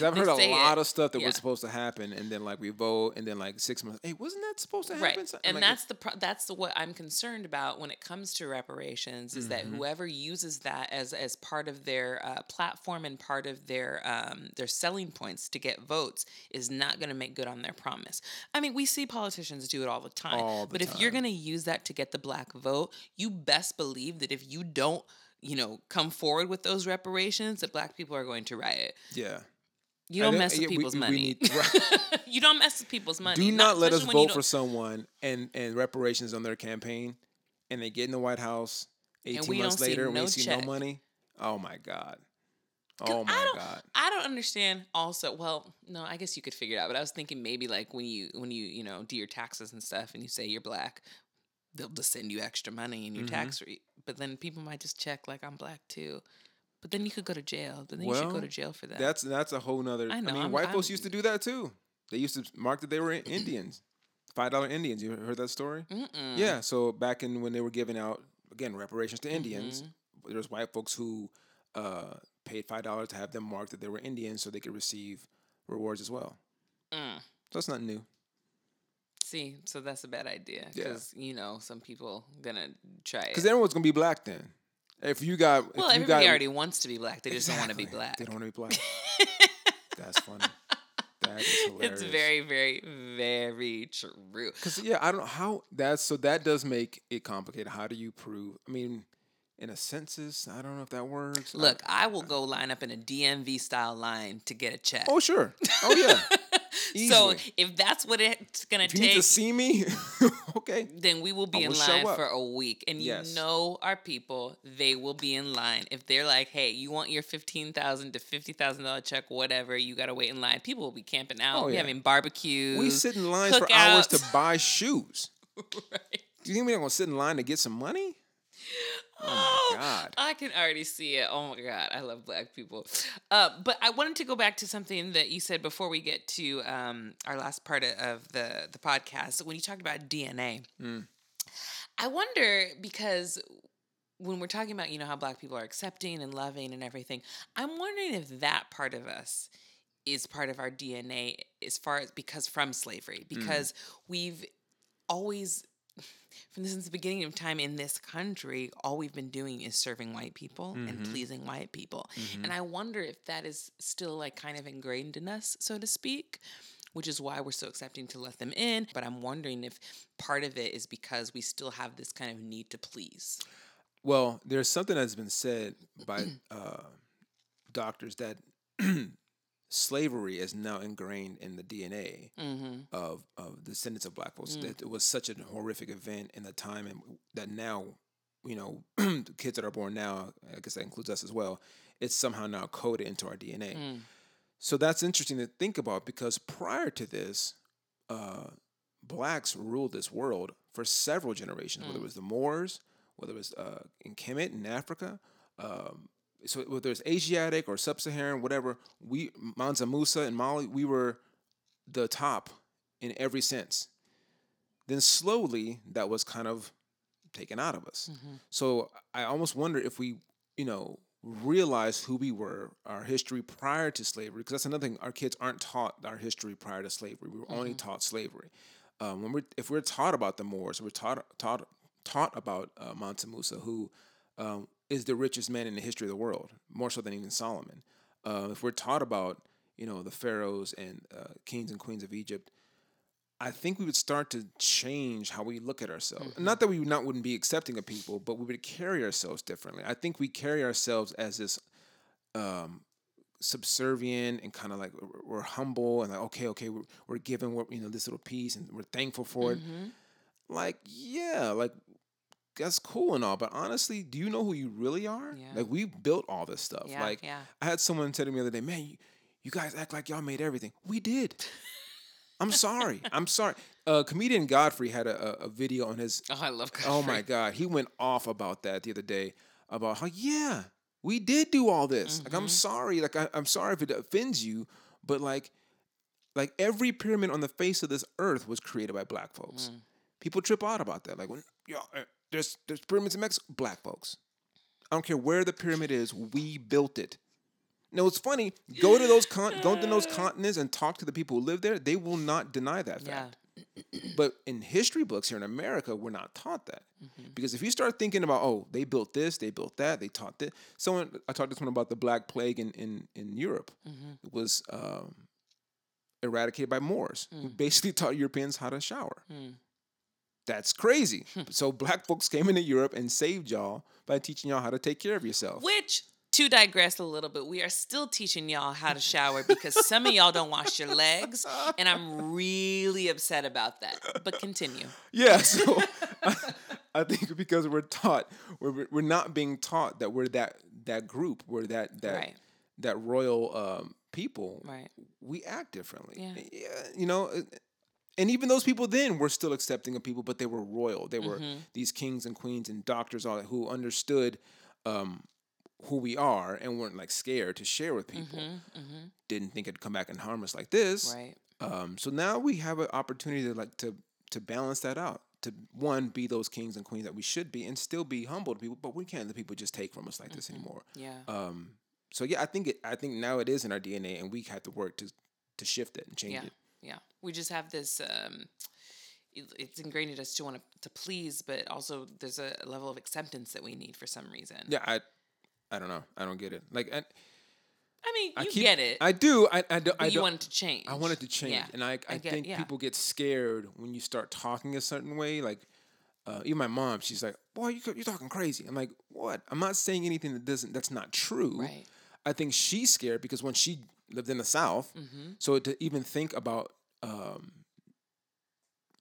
'Cause I've heard a lot it. of stuff that Yeah. was supposed to happen, and then like we vote, and then like six months. Hey, wasn't that supposed to happen? right and like, that's the pro- that's the what i'm concerned about when it comes to reparations is Mm-hmm. that whoever uses that as as part of their uh, platform and part of their um, their selling points to get votes is not going to make good on their promise i mean we see politicians do it all the time All the but if you're going to use that to get the black vote you best believe that if you don't you know come forward with those reparations that black people are going to riot yeah. You don't mess with we- people's we money need- right. you don't mess with people's money Do not let us especially when you vote for someone and and reparations on their campaign, and they get in the White House eighteen months later, and no we see check. no money. Oh my god. Oh my I don't, god. I don't understand. Also, well, no, I guess you could figure it out. But I was thinking maybe like when you when you you know do your taxes and stuff, and you say you're black, they'll just send you extra money in your Mm-hmm. tax rate. But then people might just check like I'm black too. But then you could go to jail. Then you should go to jail for that. That's that's a whole nother. I I, know, mean, I'm- white I'm- folks used to do that too. They used to mark that they were Indians, five dollar Indians. You heard that story? Mm-mm. Yeah. So back in when they were giving out again reparations to Indians, Mm-hmm. there's white folks who uh, paid five dollars to have them marked that they were Indians, so they could receive rewards as well. Mm. So that's not new. See, so that's a bad idea Yeah. because you know some people gonna try it. Because everyone's gonna be black then. If you got, if well, you everybody got, already wants to be black. They just don't want to be black. They don't want to be black. That's funny. That is hilarious. It's very, very, very true. Because yeah, I don't know how that's so that does make it complicated. How do you prove? I mean, in a census, I don't know if that works. I- Look, I will go line up in a DMV style line to get a check. oh sure. Oh yeah. so if that's what it's gonna if you need take, to see me, okay. then we will be I in will line for a week. And Yes. you know our people, they will be in line. If they're like, hey, you want your fifteen thousand to fifty thousand dollar check, whatever, you gotta wait in line. People will be camping out, Oh, yeah. having barbecues. We sit in lines for hours to buy shoes. right. Do you think we're gonna sit in line to get some money? Oh my God. I can already see it. Oh my God. I love black people. Uh, but I wanted to go back to something that you said before we get to um, our last part of the, the podcast. When you talked about DNA, Mm. I wonder because when we're talking about, you know, how black people are accepting and loving and everything, I'm wondering if that part of us is part of our DNA as far as because from slavery, because we've always from since the beginning of time in this country, all we've been doing is serving white people and pleasing white people. And I wonder if that is still like kind of ingrained in us, so to speak, which is why we're so accepting to let them in. But I'm wondering if part of it is because we still have this kind of need to please. Well, there's something that's been said by uh, doctors that slavery is now ingrained in the DNA Mm-hmm. of, of descendants of black folks. That it was such a horrific event in the time, and that now, you know, the kids that are born now, I guess that includes us as well. It's somehow now coded into our DNA. Mm. So that's interesting to think about because prior to this, uh, blacks ruled this world for several generations, whether it was the Moors, whether it was uh, in Kemet in Africa, um, so whether it's Asiatic or Sub-Saharan, whatever, we Mansa Musa and Mali, we were the top in every sense. Then slowly that was kind of taken out of us. So I almost wonder if we, you know, realize who we were, our history prior to slavery, because that's another thing. Our kids aren't taught our history prior to slavery. We were only taught slavery. Um, when we're if we're taught about the Moors, we're taught taught taught about uh, Mansa Musa, who um, is the richest man in the history of the world, more so than even Solomon. Uh, if we're taught about you know the pharaohs and uh, kings and queens of Egypt, I think we would start to change how we look at ourselves. Not that we would not wouldn't be accepting of people, but we would carry ourselves differently. I think we carry ourselves as this um, subservient and kind of like we're- we're humble and like okay, okay, we're, we're given what you know this little piece and we're thankful for it. Like yeah, like that's cool and all, but honestly, do you know who you really are? Yeah. Like we built all this stuff. Yeah, like yeah. I had someone to me the other day, man, you, you guys act like y'all made everything. We did. I'm sorry. I'm sorry. Uh, comedian Godfrey had a, a, a video on his. Oh, I love Godfrey. Oh my God, he went off about that the other day about how yeah we did do all this. Like I'm sorry. Like I, I'm sorry if it offends you, but like like every pyramid on the face of this earth was created by black folks. People trip out about that. Like when uh, there's there's pyramids in Mexico, black folks. I don't care where the pyramid is, we built it. Now it's funny. Go to those con- go to those continents and talk to the people who live there. They will not deny that Yeah. fact. But in history books here in America, we're not taught that. Mm-hmm. Because if you start thinking about, oh, they built this, they built that, they taught this. Someone I talked to someone about the Black Plague in in, in Europe. Mm-hmm. It was um, eradicated by Moors, who Mm. basically taught Europeans how to shower. Hmm. That's crazy. so black folks came into Europe and saved y'all by teaching y'all how to take care of yourself. Which, to digress a little bit, we are still teaching y'all how to shower because some of y'all don't wash your legs, and I'm really upset about that. But continue. Yeah, so I, I think because we're taught, we're, we're not being taught that we're that that group, we're that that Right. that royal um, people. Right. We act differently. Yeah. you know, and even those people then were still accepting of people, but they were royal. They were Mm-hmm. these kings and queens and doctors, all that, who understood um, who we are and weren't like scared to share with people. Didn't think it'd come back and harm us like this. Mm-hmm. Right. Um, so now we have an opportunity to like to to balance that out. To one, be those kings and queens that we should be, and still be humble to people. But we can't let people just take from us like this anymore. Yeah. Um, so yeah, I think it. I think now it is in our DNA, and we have to work to to shift it and change yeah. it. Yeah. We just have this. Um, it- it's ingrained in us to want to, to please, but also there's a level of acceptance that we need for some reason. Yeah, I, I don't know. I don't get it. Like, I, I mean, I you keep- get it. I do. I, I do. I you don't- want it to change. I want it to change, Yeah. and I, I, get- think yeah. people get scared when you start talking a certain way. Like, uh, even my mom, she's like, "Boy, you you're talking crazy." I'm like, "What? I'm not saying anything that doesn't that's not true." Right. I think she's scared because when she lived in the South, Mm-hmm. so to even think about um,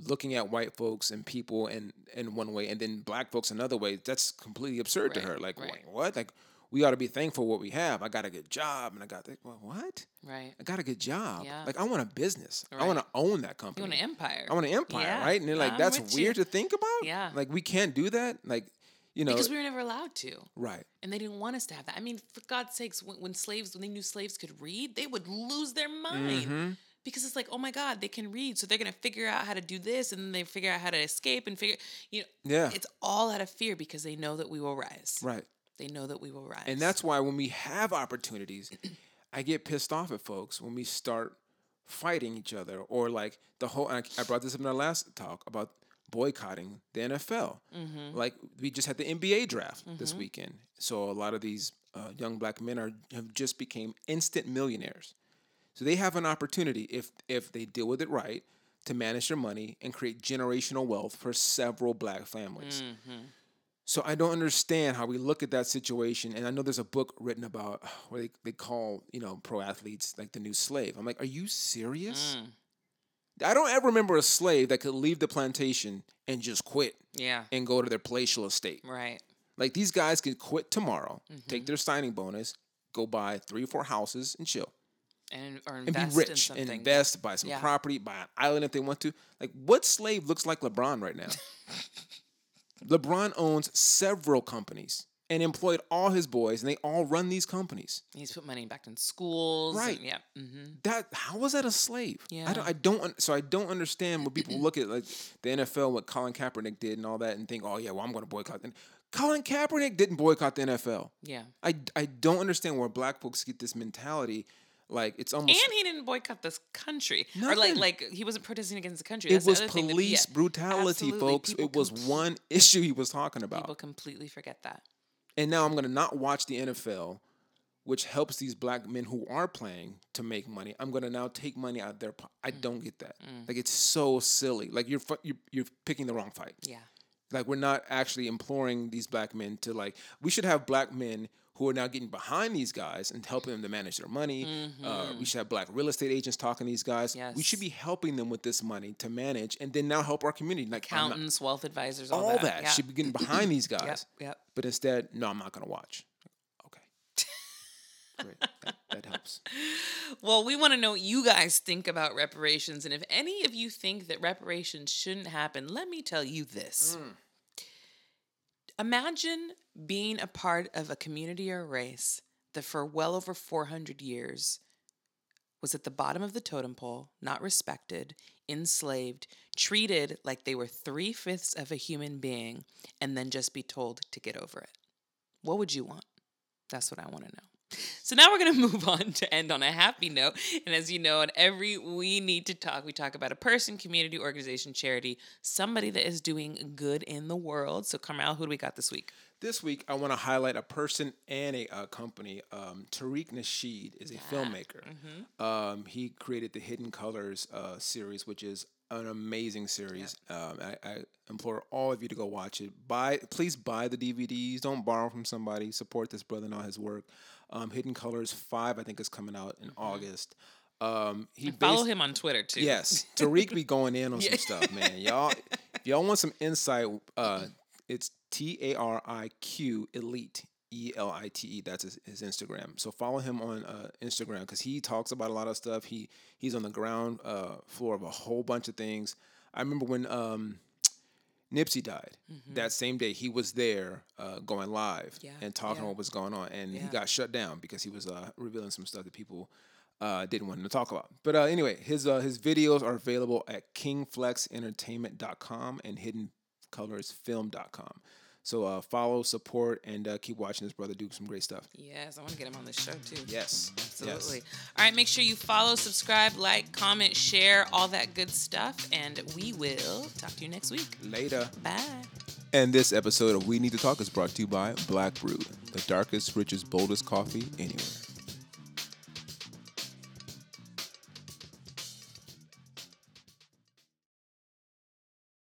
looking at white folks and people in in one way, and then black folks another way, that's completely absurd to her. Like, right. what? Like, we ought to be thankful what we have. I got a good job, and I got that. Well, what? Right. I got a good job. Yeah. Like I want a business. I want to own that You company. want an empire. I want an empire, Yeah. right? And they're like, I'm that's weird you. to think about. Yeah. Like we can't do that. Like, you know, because we were never allowed to. right. And they didn't want us to have that. I mean, for God's sakes, when, when slaves, when they knew slaves could read, they would lose their mind. Mm-hmm. Because it's like, oh my God, they can read. So they're going to figure out how to do this and then they figure out how to escape and figure, you know, Yeah. it's all out of fear because they know that we will rise. Right. They know that we will rise. And that's why when we have opportunities, I get pissed off at folks when we start fighting each other or like the whole. I I brought this up in our last talk about boycotting the NFL. Mm-hmm. Like we just had the NBA draft this weekend, so a lot of these uh, young black men are have just became instant millionaires. So they have an opportunity if if they deal with it right to manage their money and create generational wealth for several black families. Mm-hmm. So I don't understand how we look at that situation. And I know there's a book written about where they, they call, you know, pro athletes like the new slave. I'm like, are you serious? Mm. I don't ever remember a slave that could leave the plantation and just quit yeah. and go to their palatial estate. Right. Like these guys could quit tomorrow, Mm-hmm. take their signing bonus, go buy three or four houses and chill. And And be rich in and invest, buy some Yeah. property, buy an island if they want to. Like, what slave looks like LeBron right now? LeBron owns several companies and employed all his boys, and they all run these companies. He's put money back in schools. and- Right. yeah. hmm That how was that a slave? I Yeah. don't. I don't. So I don't understand when people look at like the NFL, what Colin Kaepernick did, and all that, and think, oh yeah, well I'm going to boycott. And Colin Kaepernick didn't boycott the NFL. Yeah. I I don't understand where black folks get this mentality. Like it's almost And he didn't boycott this country, or like Nothing. like he wasn't protesting against the country. it That's the was thing that- police yeah, brutality, absolutely. folks. People it was compl- one issue he was talking about. People completely forget that. And now I'm gonna not watch the NFL, which helps these black men who are playing to make money. I'm gonna now take money out of their. Po- I mm. don't get that. Mm. Like it's so silly. Like you're you're you're picking the wrong fight. Yeah. Like we're not actually imploring these black men to like. We should have black men who are now getting behind these guys and helping them to manage their money. Uh, we should have black real estate agents talking to these guys. We should be helping them with this money to manage and then now help our community. Like I'm not- Accountants, wealth advisors, all, all that, that. Yeah. should be getting behind these guys. Yep. But instead, no, I'm not gonna watch. Okay. Great. That, that helps. Well, we want to know what you guys think about reparations. And if any of you think that reparations shouldn't happen, let me tell you this. Imagine being a part of a community or race that for well over 400 years was at the bottom of the totem pole, not respected, enslaved, treated like they were three fifths of a human being, and then just be told to get over it. What would you want? That's what I want to know. So now we're going to move on to end on a happy note. And as you know, in every We Need to Talk, we talk about a person, community, organization, charity, somebody that is doing good in the world. So, Karmel, who do we got this week? This week, I want to highlight a person and a uh, company. Um, Tariq Nasheed is a filmmaker. Um, he created the Hidden Colors uh, series, which is an amazing series. Um, I, I implore all of you to go watch it. Buy, please buy the DVDs. Don't borrow from somebody. Support this brother and all his work. Um, Hidden Colors Five, I think, is coming out in August. Um, he Follow based- him on Twitter too. Yes, Tariq be going in on some stuff, man. Y'all, if y'all want some insight, uh, it's T A R I Q Elite E L I T E. That's his, his Instagram. So follow him on uh, Instagram because he talks about a lot of stuff. He he's on the ground uh, floor of a whole bunch of things. I remember when um, Nipsey died. That same day, he was there uh, going live Yeah, and talking yeah. what was going on, and he got shut down because he was uh, revealing some stuff that people uh, didn't want him to talk about. But uh, anyway, his uh, his videos are available at kingflexentertainment.com and hiddencolorsfilm.com. So uh, follow, support, and uh, keep watching this brother do some great stuff. Yes, I want to get him on this show too. Yes, Absolutely. Yes. All right, make sure you follow, subscribe, like, comment, share, all that good stuff. And we will talk to you next week. Later. Bye. And this episode of We Need to Talk is brought to you by Black Brew, the darkest, richest, boldest coffee anywhere.